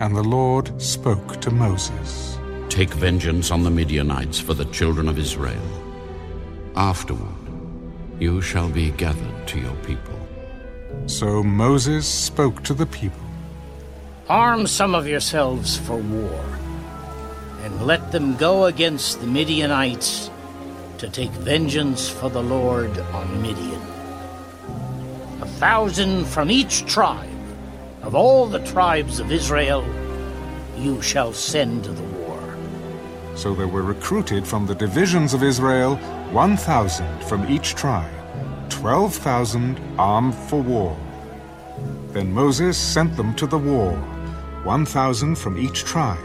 And the Lord spoke to Moses. Take vengeance on the Midianites for the children of Israel. Afterward, you shall be gathered to your people. So Moses spoke to the people. Arm some of yourselves for war, and let them go against the Midianites to take vengeance for the Lord on Midian. Thousand from each tribe of all the tribes of Israel you shall send to the war. So there were recruited from the divisions of Israel 1,000 from each tribe, 12,000 armed for war. Then Moses sent them to the war, 1,000 from each tribe.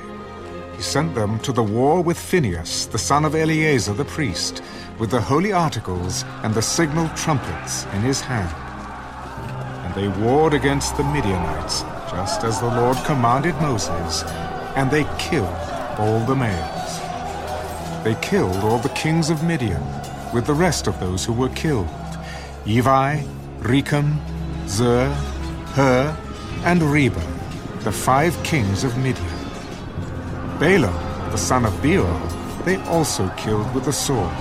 He sent them to the war with Phinehas, the son of Eleazar the priest, with the holy articles and the signal trumpets in his hand. They warred against the Midianites, just as the Lord commanded Moses, and they killed all the males. They killed all the kings of Midian, with the rest of those who were killed Evi, Rekem, Zur, Hur, and Reba, the five kings of Midian. Balaam, the son of Beor, they also killed with the sword.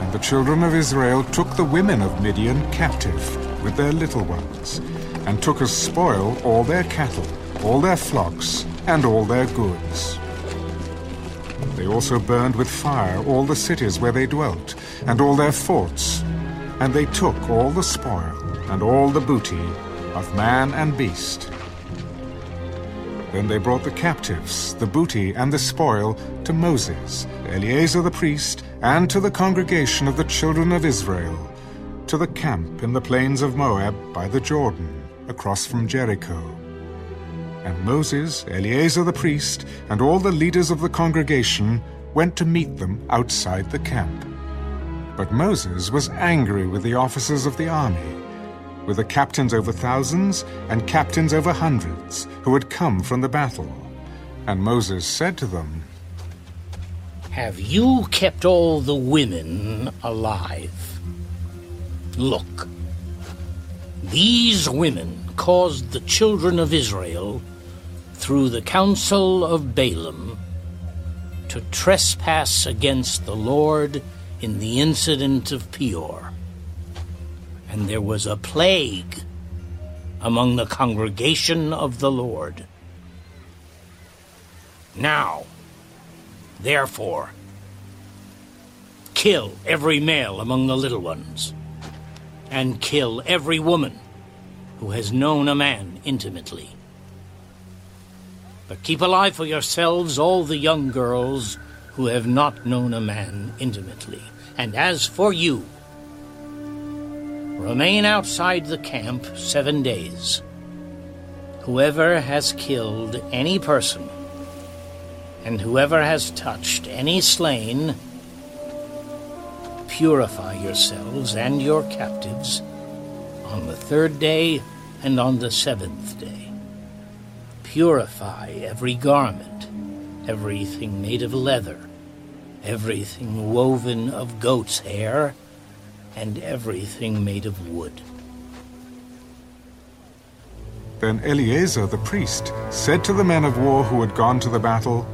And the children of Israel took the women of Midian captive with their little ones, and took as spoil all their cattle, all their flocks, and all their goods. They also burned with fire all the cities where they dwelt, and all their forts, and they took all the spoil, and all the booty of man and beast. Then they brought the captives, the booty, and the spoil to Moses, Eleazar the priest, and to the congregation of the children of Israel, to the camp in the plains of Moab by the Jordan, across from Jericho. And Moses, Eleazar the priest, and all the leaders of the congregation went to meet them outside the camp. But Moses was angry with the officers of the army, with the captains over thousands and captains over hundreds, who had come from the battle. And Moses said to them, Have you kept all the women alive? Look, these women caused the children of Israel, through the counsel of Balaam, to trespass against the Lord in the incident of Peor. And there was a plague among the congregation of the Lord. Now, therefore, kill every male among the little ones, and kill every woman who has known a man intimately. But keep alive for yourselves all the young girls who have not known a man intimately. And as for you, remain outside the camp seven days. Whoever has killed any person, and whoever has touched any slain, purify yourselves and your captives on the third day and on the seventh day. Purify every garment, everything made of leather, everything woven of goat's hair, and everything made of wood. Then Eleazar the priest said to the men of war who had gone to the battle,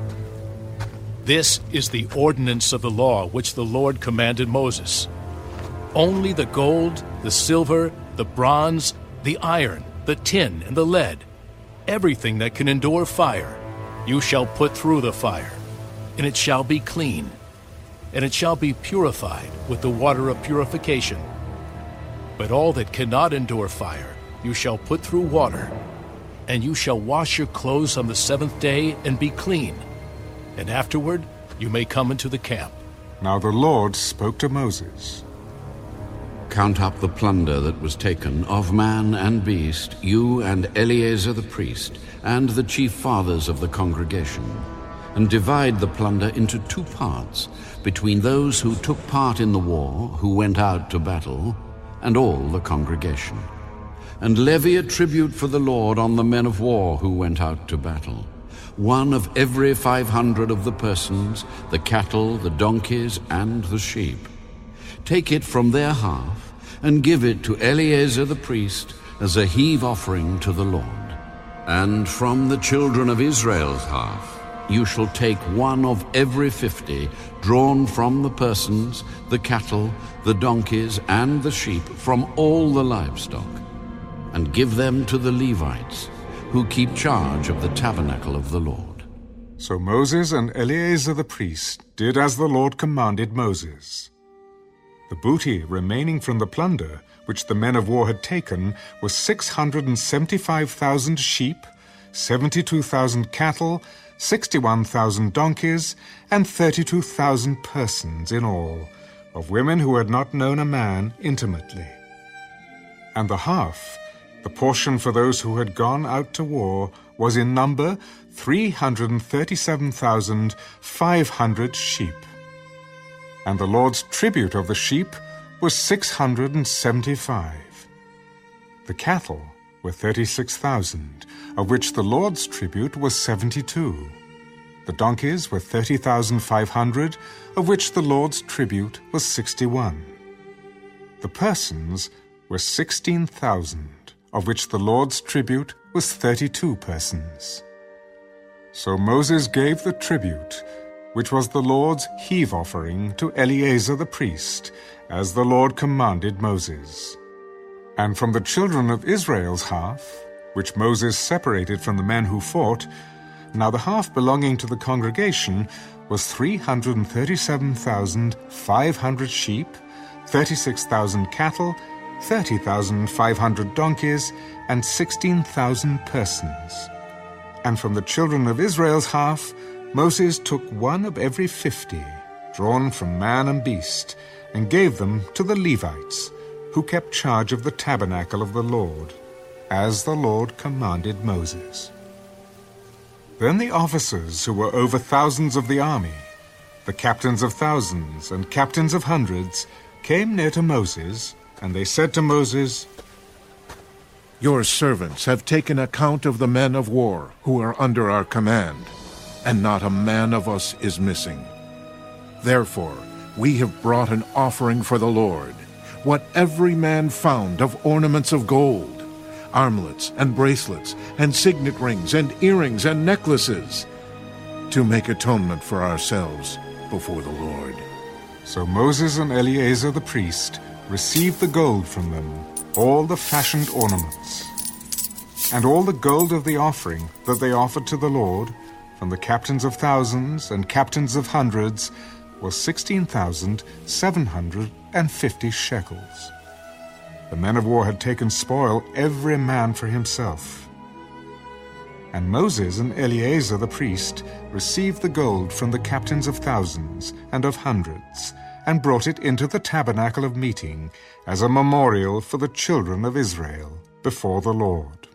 This is the ordinance of the law which the Lord commanded Moses. Only the gold, the silver, the bronze, the iron, the tin, and the lead, everything that can endure fire, you shall put through the fire, and it shall be clean, and it shall be purified with the water of purification. But all that cannot endure fire, you shall put through water, and you shall wash your clothes on the seventh day and be clean, and afterward you may come into the camp. Now the Lord spoke to Moses. Count up the plunder that was taken of man and beast, you and Eleazar the priest, and the chief fathers of the congregation, and divide the plunder into two parts between those who took part in the war, who went out to battle, and all the congregation. And levy a tribute for the Lord on the men of war who went out to battle. One of every five hundred of the persons, the cattle, the donkeys, and the sheep. Take it from their half, and give it to Eleazar the priest, as a heave offering to the Lord. And from the children of Israel's half, you shall take one of every fifty drawn from the persons, the cattle, the donkeys, and the sheep from all the livestock, and give them to the Levites, who keep charge of the tabernacle of the Lord. So Moses and Eleazar the priest did as the Lord commanded Moses. The booty remaining from the plunder which the men of war had taken was 675,000 sheep, 72,000 cattle, 61,000 donkeys, and 32,000 persons in all, of women who had not known a man intimately. And the half, the portion for those who had gone out to war, was in number 337,500 sheep. And the Lord's tribute of the sheep was 675. The cattle were 36,000, of which the Lord's tribute was 72. The donkeys were 30,500, of which the Lord's tribute was 61. The persons were 16,000, of which the Lord's tribute was 32 persons. So Moses gave the tribute, which was the Lord's heave offering, to Eleazar the priest, as the Lord commanded Moses. And from the children of Israel's half, which Moses separated from the men who fought, now the half belonging to the congregation was 337,500 sheep, 36,000 cattle, 30,500 donkeys, and 16,000 persons. And from the children of Israel's half, Moses took one of every fifty, drawn from man and beast, and gave them to the Levites who kept charge of the tabernacle of the Lord, as the Lord commanded Moses. Then the officers who were over thousands of the army, the captains of thousands and captains of hundreds, came near to Moses, and they said to Moses, Your servants have taken account of the men of war who are under our command, and not a man of us is missing. Therefore, we have brought an offering for the Lord what every man found of ornaments of gold, armlets and bracelets, and signet rings and earrings and necklaces, to make atonement for ourselves before the Lord. So Moses and Eleazar the priest received the gold from them, all the fashioned ornaments, and all the gold of the offering that they offered to the Lord, from the captains of thousands and captains of hundreds, was sixteen thousand seven hundred and fifty shekels. The men of war had taken spoil, every man for himself. And Moses and Eleazar the priest received the gold from the captains of thousands and of hundreds, and brought it into the tabernacle of meeting as a memorial for the children of Israel before the Lord.